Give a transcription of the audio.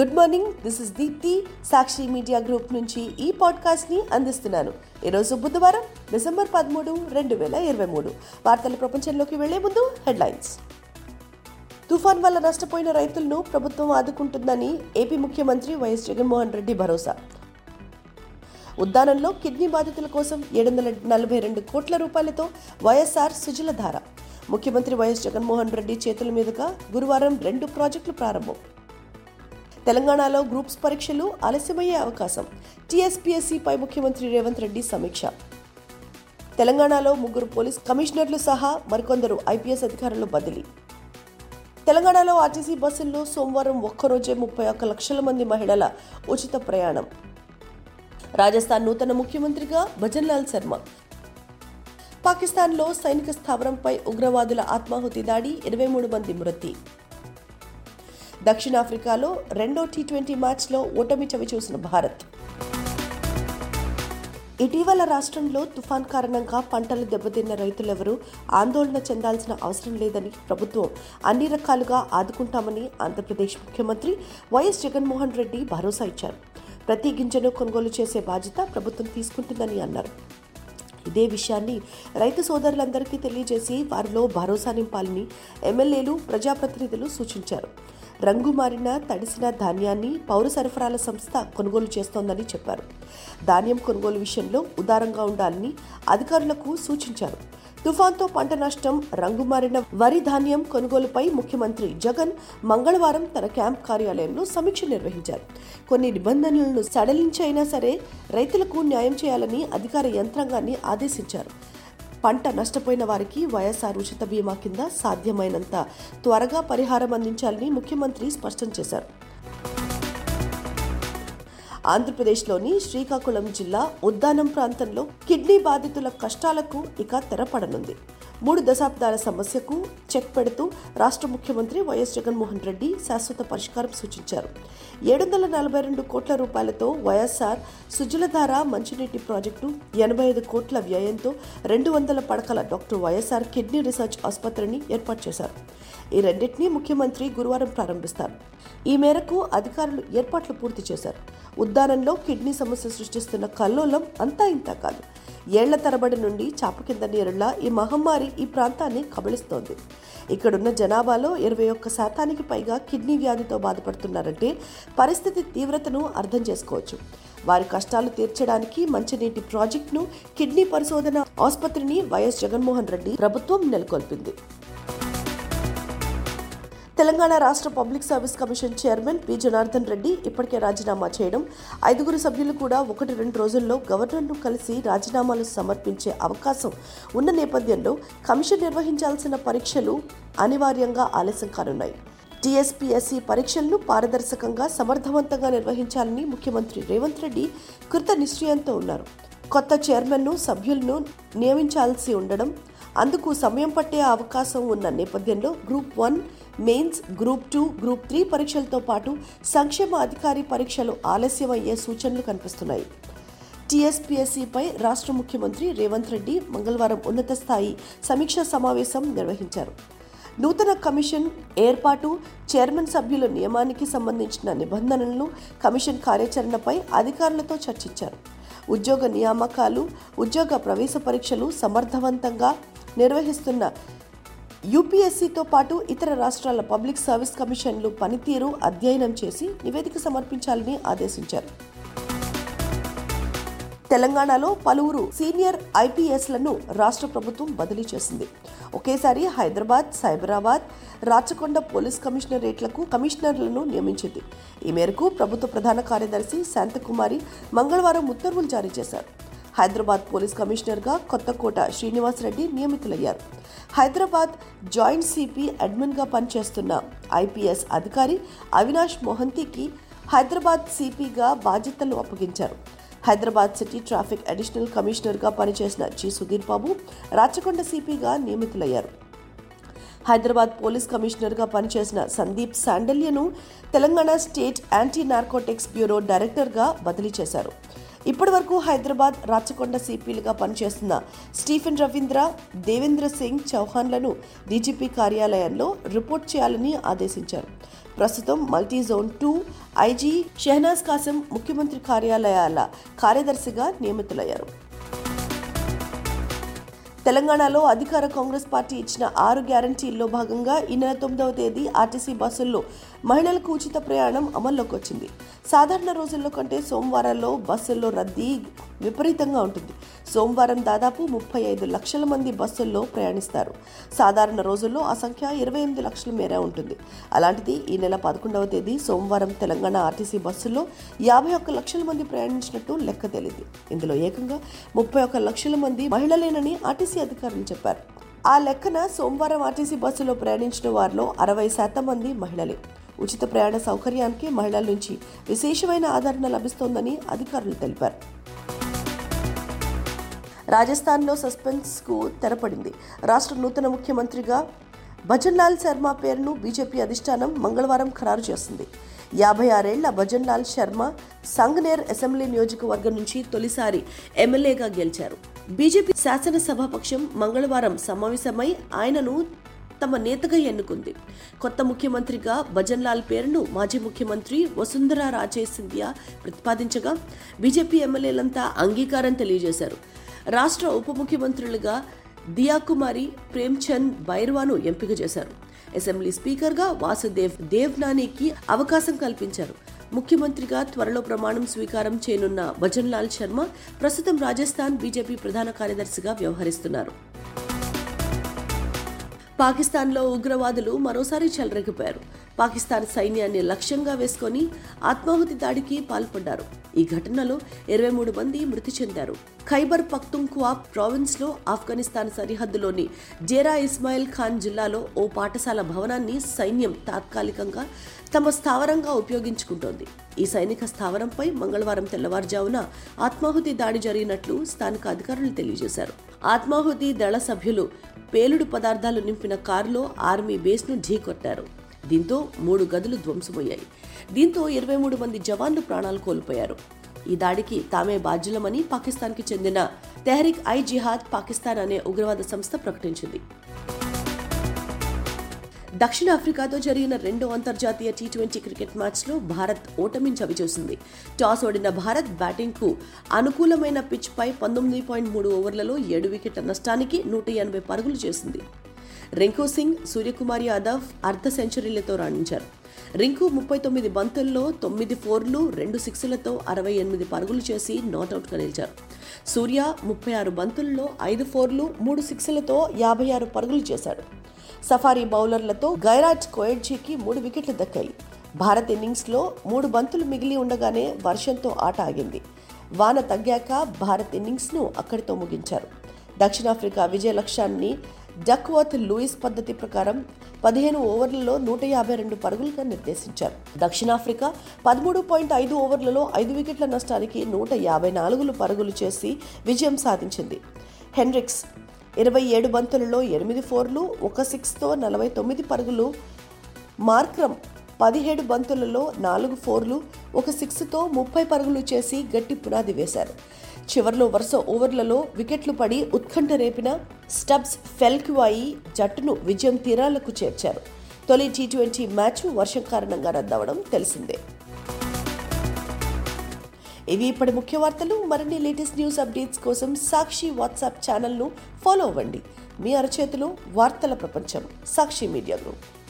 Good morning this is Deepti Sakshi media group నుంచి ఈ పాడ్కాస్ట్ని అందిస్తున్నాను. ఈరోజు బుధవారం డిసెంబర్ పదమూడు రెండు వేల ఇరవై మూడు. వార్తల ప్రపంచంలోకి వెళ్ళే ముందు హెడ్లైన్స్. తుఫాన్ వల్ల నష్టపోయిన రైతులను ప్రభుత్వం ఆదుకుంటుందని ఏపీ ముఖ్యమంత్రి వైఎస్ జగన్మోహన్ రెడ్డి భరోసా. ఉద్దానంలో కిడ్నీ బాధితుల కోసం ఏడు వందల నలభై రెండు కోట్ల రూపాయలతో వైఎస్ఆర్ సుజలధార. ముఖ్యమంత్రి వైఎస్ జగన్మోహన్ రెడ్డి చేతుల మీదుగా గురువారం రెండు ప్రాజెక్టులు ప్రారంభం. తెలంగాణలో గ్రూప్స్ పరీక్షలు ఆలస్యమయ్యే అవకాశం. టీఎస్పీఎస్సీపై ముఖ్యమంత్రి రేవంత్ రెడ్డి సమీక్ష. తెలంగాణలో ముగ్గురు పోలీస్ కమిషనర్లు సహా మరికొందరు ఐపీఎస్ అధికారులు బదిలీ. తెలంగాణలో ఆర్టీసీ బస్సుల్లో సోమవారం ఒక్కరోజే ముప్పై ఒక్క లక్షల మంది మహిళల ఉచిత ప్రయాణం. రాజస్థాన్ నూతన ముఖ్యమంత్రిగా భజన్లాల్ శర్మ. పాకిస్తాన్లో సైనిక స్థావరంపై ఉగ్రవాదుల ఆత్మాహుతి దాడి ఇరవై మూడు మంది మృతి. దక్షిణాఫ్రికాలో రెండో టీ ట్వంటీ మ్యాచ్లో ఓటమి చవిచూసిన భారత్. ఇటీవల రాష్ట్రంలో తుఫాన్ కారణంగా పంటలు దెబ్బతిన్న రైతులెవరూ ఆందోళన చెందాల్సిన అవసరం లేదని ప్రభుత్వం అన్ని రకాలుగా ఆదుకుంటామని ఆంధ్రప్రదేశ్ ముఖ్యమంత్రి వైఎస్ జగన్మోహన్ రెడ్డి భరోసా ఇచ్చారు. ప్రతి గింజను కొనుగోలు చేసే బాధ్యత ప్రభుత్వం తీసుకుంటుందని అన్నారు. ఇదే విషయాన్ని రైతు సోదరులందరికీ తెలియజేసి వారిలో భరోసా నింపాలని ఎమ్మెల్యేలు ప్రజాప్రతినిధులు సూచించారు. రంగు మారిన తడిసిన ధాన్యాన్ని పౌర సరఫరాల సంస్థ కొనుగోలు చేస్తోందని చెప్పారు. ధాన్యం కొనుగోలు విషయంలో ఉదారంగా ఉండాలని అధికారులకు సూచించారు. తుఫాన్తో పంట నష్టం రంగుమారిన వరి ధాన్యం కొనుగోలుపై ముఖ్యమంత్రి జగన్ మంగళవారం తన క్యాంప్ కార్యాలయంలో సమీక్ష నిర్వహించారు. కొన్ని నిబంధనలను సడలించైనా సరే రైతులకు న్యాయం చేయాలని అధికార యంత్రాంగాన్ని ఆదేశించారు. పంట నష్టపోయిన వారికి వైఎస్ఆర్ ఉచిత బీమా కింద సాధ్యమైనంత త్వరగా పరిహారం అందించాలని ముఖ్యమంత్రి స్పష్టం చేశారు. ఆంధ్రప్రదేశ్లోని శ్రీకాకుళం జిల్లా ఉద్దానం ప్రాంతంలో కిడ్నీ బాధితుల కష్టాలకు ఇక తెరపడనుంది. మూడు దశాబ్దాల సమస్యకు చెక్ పెడుతూ రాష్ట్ర ముఖ్యమంత్రి వైఎస్ జగన్మోహన్ రెడ్డి శాశ్వత పరిష్కారం సూచించారు. ఏడు వందల నలభై రెండు కోట్ల రూపాయలతో వైఎస్ఆర్ సుజలధార మంచినీటి ప్రాజెక్టు ఎనభై ఐదు కోట్ల వ్యయంతో రెండు వందల పడకల డాక్టర్ వైఎస్ఆర్ కిడ్నీ రీసెర్చ్ ఆసుపత్రిని ఏర్పాటు చేశారు. ఈ రెండింటినీ ముఖ్యమంత్రి గురువారం ప్రారంభిస్తారు. ఈ మేరకు అధికారులు ఏర్పాట్లు పూర్తి చేశారు. ఉద్దానంలో కిడ్నీ సమస్య సృష్టిస్తున్న కల్లోలం అంతా ఇంతా కాదు. ఏళ్ళ తరబడి నుండి చాప కింద నీరులా ఈ మహమ్మారి ఈ ప్రాంతాన్ని కబళిస్తోంది. ఇక్కడున్న జనాభాలో ఇరవై ఒక్క శాతానికి పైగా కిడ్నీ వ్యాధితో బాధపడుతున్నారంటే పరిస్థితి తీవ్రతను అర్థం చేసుకోవచ్చు. వారి కష్టాలు తీర్చడానికి మంచినీటి ప్రాజెక్టును కిడ్నీ పరిశోధన ఆసుపత్రిని వైఎస్ జగన్మోహన్ రెడ్డి ప్రభుత్వం నెలకొల్పింది. తెలంగాణ రాష్ట్ర public service commission chairman P. Janardhan Reddy ఇప్పటికే రాజీనామా చేయడం ఐదుగురు సభ్యులు కూడా ఒకటి రెండు రోజుల్లో గవర్నర్ను కలిసి రాజీనామాలు సమర్పించే అవకాశం ఉన్న నేపథ్యంలో కమిషన్ నిర్వహించాల్సిన పరీక్షలు అనివార్యంగా ఆలస్యం కానున్నాయి. టీఎస్పీఎస్సీ పరీక్షలను పారదర్శకంగా సమర్థవంతంగా నిర్వహించాలని ముఖ్యమంత్రి రేవంత్ రెడ్డి కృత నిశ్చయంతో ఉన్నారు. కొత్త చైర్మన్ను సభ్యులను నియమించాల్సి ఉండడం అందుకు సమయం పట్టే అవకాశం ఉన్న నేపథ్యంలో group one mains group two group three పరీక్షలతో పాటు సంక్షేమ అధికారి పరీక్షలు ఆలస్యమయ్యే సూచనలు కనిపిస్తున్నాయి. టీఎస్పీఎస్సీపై రాష్ట్ర ముఖ్యమంత్రి రేవంత్ రెడ్డి మంగళవారం ఉన్నత స్థాయి సమీక్షా సమావేశం నిర్వహించారు. నూతన కమిషన్ ఏర్పాటు చైర్మన్ సభ్యుల నియమానికి సంబంధించిన నిబంధనలను కమిషన్ కార్యాచరణపై అధికారులతో చర్చించారు. ఉద్యోగ నియామకాలు ఉద్యోగ ప్రవేశ పరీక్షలు సమర్థవంతంగా నిర్వహిస్తున్న యూపీఎస్సీతో పాటు ఇతర రాష్ట్రాల పబ్లిక్ సర్వీస్ కమిషన్లు పనితీరు అధ్యయనం చేసి నివేదిక సమర్పించాలని ఆదేశించారు. తెలంగాణలో పలువురు సీనియర్ ఐపీఎస్లను రాష్ట్ర ప్రభుత్వం బదిలీ చేసింది. ఒకేసారి హైదరాబాద్ సైబరాబాద్ రాచకొండ పోలీస్ కమిషనరేట్లకు కమిషనర్లను నియమించింది. ఈ మేరకు ప్రభుత్వ ప్రధాన కార్యదర్శి శాంతకుమారి మంగళవారం ఉత్తర్వులు జారీ చేశారు. హైదరాబాద్ పోలీస్ కమిషనర్గా కొత్తకోట శ్రీనివాసరెడ్డి నియమితులయ్యారు. హైదరాబాద్ జాయింట్ సిపి అడ్మిన్గా పనిచేస్తున్న ఐపీఎస్ అధికారి అవినాష్ మొహంతికి హైదరాబాద్ సిపిగా బాధ్యతలు అప్పగించారు. హైదరాబాద్ సిటీ ట్రాఫిక్ అడిషనల్ కమిషనర్గా పనిచేసిన జి సుధీర్ బాబు రాచకొండ సిపిగా నియమితులయ్యారు. హైదరాబాద్ పోలీస్ కమిషనర్గా పనిచేసిన Sandeep శాండల్యను Telangana state anti narcotics bureau డైరెక్టర్గా బదిలీ చేశారు. ఇప్పటివరకు హైదరాబాద్ రాచకొండ సిపిలుగా పనిచేస్తున్న స్టీఫెన్ రవీంద్ర దేవేంద్ర సింగ్ చౌహాన్లను డీజీపీ కార్యాలయంలో రిపోర్ట్ చేయాలని ఆదేశించారు. ప్రస్తుతం multi zone two IG Shehnaz Qasim ముఖ్యమంత్రి కార్యాలయాల కార్యదర్శిగా నియమితులయ్యారు. తెలంగాణలో అధికార కాంగ్రెస్ పార్టీ ఇచ్చిన ఆరు గ్యారంటీల్లో భాగంగా ఈ నెల తొమ్మిదవ తేదీ ఆర్టీసీ బస్సుల్లో మహిళలకు ఉచిత ప్రయాణం అమల్లోకి వచ్చింది. సాధారణ రోజుల్లో కంటే సోమవారాల్లో బస్సుల్లో రద్దీ విపరీతంగా ఉంటుంది. సోమవారం దాదాపు ముప్పై ఐదు లక్షల మంది బస్సుల్లో ప్రయాణిస్తారు. సాధారణ రోజుల్లో ఆ సంఖ్య ఇరవై ఎనిమిది లక్షల మేర ఉంటుంది. అలాంటిది ఈ నెల పదకొండవ తేదీ సోమవారం తెలంగాణ ఆర్టీసీ బస్సుల్లో యాభై ఒక్క లక్షల మంది ప్రయాణించినట్టు లెక్క తేలింది. ఇందులో ఏకంగా ముప్పై ఒక్క లక్షల మంది మహిళలేనని ఆర్టీసీ అధికారులు చెప్పారు. ఆ లెక్కన సోమవారం ఆర్టీసీ బస్సులో ప్రయాణించిన వారిలో అరవై శాతం మంది మహిళలే. ఉచిత ప్రయాణ సౌకర్యానికి మహిళల నుంచి విశేషమైన ఆదరణ లభిస్తోందని అధికారులు తెలిపారు. రాజస్థాన్లో సస్పెన్స్కు తెరపడింది. రాష్ట్ర నూతన ముఖ్యమంత్రిగా భజన్లాల్ శర్మ పేరును బీజేపీ అధిష్టానం మంగళవారం ఖరారు చేసింది. యాభై ఆరేళ్ళ భజన్లాల్ శర్మ సంగ్నేర్ అసెంబ్లీ నియోజకవర్గం నుంచి తొలిసారి ఎమ్మెల్యేగా గెలిచారు. బీజేపీ శాసనసభాపక్షం మంగళవారం సమావేశమై ఆయనను తమ నేతగా ఎన్నుకుంది. కొత్త ముఖ్యమంత్రిగా భజన్లాల్ పేరును మాజీ ముఖ్యమంత్రి వసుంధరా రాజే సింధియా ప్రతిపాదించగా బీజేపీ ఎమ్మెల్యేలంతా అంగీకారం తెలియజేశారు. రాష్ట్ర ఉప ముఖ్యమంత్రులుగా దియాకుమారి ప్రేమ్చంద్ బైర్వాను ఎంపిక చేశారు. అసెంబ్లీ స్పీకర్గా వాసుదేవ్ దేవ్నానీకి అవకాశం కల్పించారు. ముఖ్యమంత్రిగా త్వరలో ప్రమాణం స్వీకారం చేయనున్న భజన్లాల్ శర్మ ప్రస్తుతం రాజస్థాన్ బీజేపీ ప్రధాన కార్యదర్శిగా వ్యవహరిస్తున్నారు. పాకిస్తాన్లో ఉగ్రవాదులు మరోసారి చెలరేగిపోయారు. పాకిస్తాన్ సైన్యాన్ని లక్ష్యంగా వేసుకొని ఆత్మాహుతి దాడికి పాల్పడ్డారు. ఈ ఘటనలో ఇరవై మూడు మంది మృతి చెందారు. ఖైబర్ పఖ్తుంఖ్వా ప్రావిన్స్లో ఆఫ్ఘనిస్తాన్ సరిహద్దులోని జేరా ఇస్మాయిల్ ఖాన్ జిల్లాలో ఓ పాఠశాల భవనాన్ని సైన్యం తాత్కాలికంగా తమ స్థావరంగా ఉపయోగించుకుంటోంది. ఈ సైనిక స్థావరంపై మంగళవారం తెల్లవారుజామున ఆత్మాహుతి దాడి జరిగినట్లు స్థానిక అధికారులు తెలియజేశారు. ఆత్మాహుతి దళ సభ్యులు పేలుడు పదార్థాలు నింపిన కారులో ఆర్మీ బేస్ను ఢీకొట్టారు. దీంతో మూడు గదులు ధ్వంసమయ్యాయి. దీంతో ఇరవై మూడు మంది జవాన్లు ప్రాణాలు కోల్పోయారు. ఈ దాడికి తామే బాధ్యులమని పాకిస్తాన్కి చెందిన తెహరిక్ ఐ జిహాద్ పాకిస్తాన్ అనే ఉగ్రవాద సంస్థ ప్రకటించింది. దక్షిణాఫ్రికాతో జరిగిన రెండో అంతర్జాతీయ టీ ట్వంటీ క్రికెట్ మ్యాచ్లో భారత్ ఓటమిని చవిచూసింది. టాస్ ఓడిన భారత్ బ్యాటింగ్కు అనుకూలమైన పిచ్పై పంతొమ్మిది పాయింట్ మూడు ఓవర్లలో ఏడు వికెట్ల నష్టానికి నూట ఎనభై పరుగులు చేసింది. రింకు సింగ్ సూర్యకుమార్ యాదవ్ అర్ధ సెంచరీలతో రాణించారు. రింకు ముప్పై తొమ్మిది బంతుల్లో తొమ్మిది ఫోర్లు రెండు సిక్స్లతో అరవై ఎనిమిది పరుగులు చేసి నాట్అవుట్గా నిలిచారు. సూర్య ముప్పై ఆరు బంతుల్లో ఐదు ఫోర్లు మూడు సిక్స్లతో యాభై ఆరు పరుగులు చేశాడు. సఫారీ బౌలర్లతో గైరాజ్ కోయడ్జీకి మూడు వికెట్లు దక్కాయి. భారత్ ఇన్నింగ్స్లో మూడు బంతులు మిగిలి ఉండగానే వర్షంతో ఆట ఆగింది. వాన తగ్గాక భారత్ ఇన్నింగ్స్ను అక్కడితో ముగించారు. దక్షిణాఫ్రికా విజయ లక్ష్యాన్ని డక్వర్త్ లూయిస్ పద్ధతి ప్రకారం పదిహేను ఓవర్లలో నూట యాభై రెండు పరుగులుగా నిర్దేశించారు. దక్షిణాఫ్రికా పదమూడు పాయింట్ ఐదు ఓవర్లలో ఐదు వికెట్ల నష్టానికి నూట యాభై నాలుగులు పరుగులు చేసి విజయం సాధించింది. హెన్రిక్స్ ఇరవై ఏడు బంతులలో ఎనిమిది ఫోర్లు ఒక సిక్స్తో నలభై తొమ్మిది పరుగులు మార్క్రమ్ పదిహేడు బంతులలో నాలుగు ఫోర్లు ఒక సిక్స్తో ముప్పై పరుగులు చేసి గట్టి పునాది వేశారు. చివర్లో వరుస ఓవర్లలో వికెట్లు పడి ఉత్కంఠ రేపిన స్టబ్స్ ఫెల్క్వాయి జట్టును విజయం తీరాలకు చేర్చారు. తొలి టీ ట్వంటీ మ్యాచ్ వర్షం కారణంగా రద్దవడం తెలిసిందే. ఇవి ఇప్పటి ముఖ్య వార్తలు. మరిన్ని లేటెస్ట్ న్యూస్ అప్డేట్స్ కోసం సాక్షి వాట్సాప్ ఛానల్ను ఫాలో అవ్వండి. మీ అరచేతిలో వార్తల ప్రపంచం సాక్షి మీడియా గ్రూప్.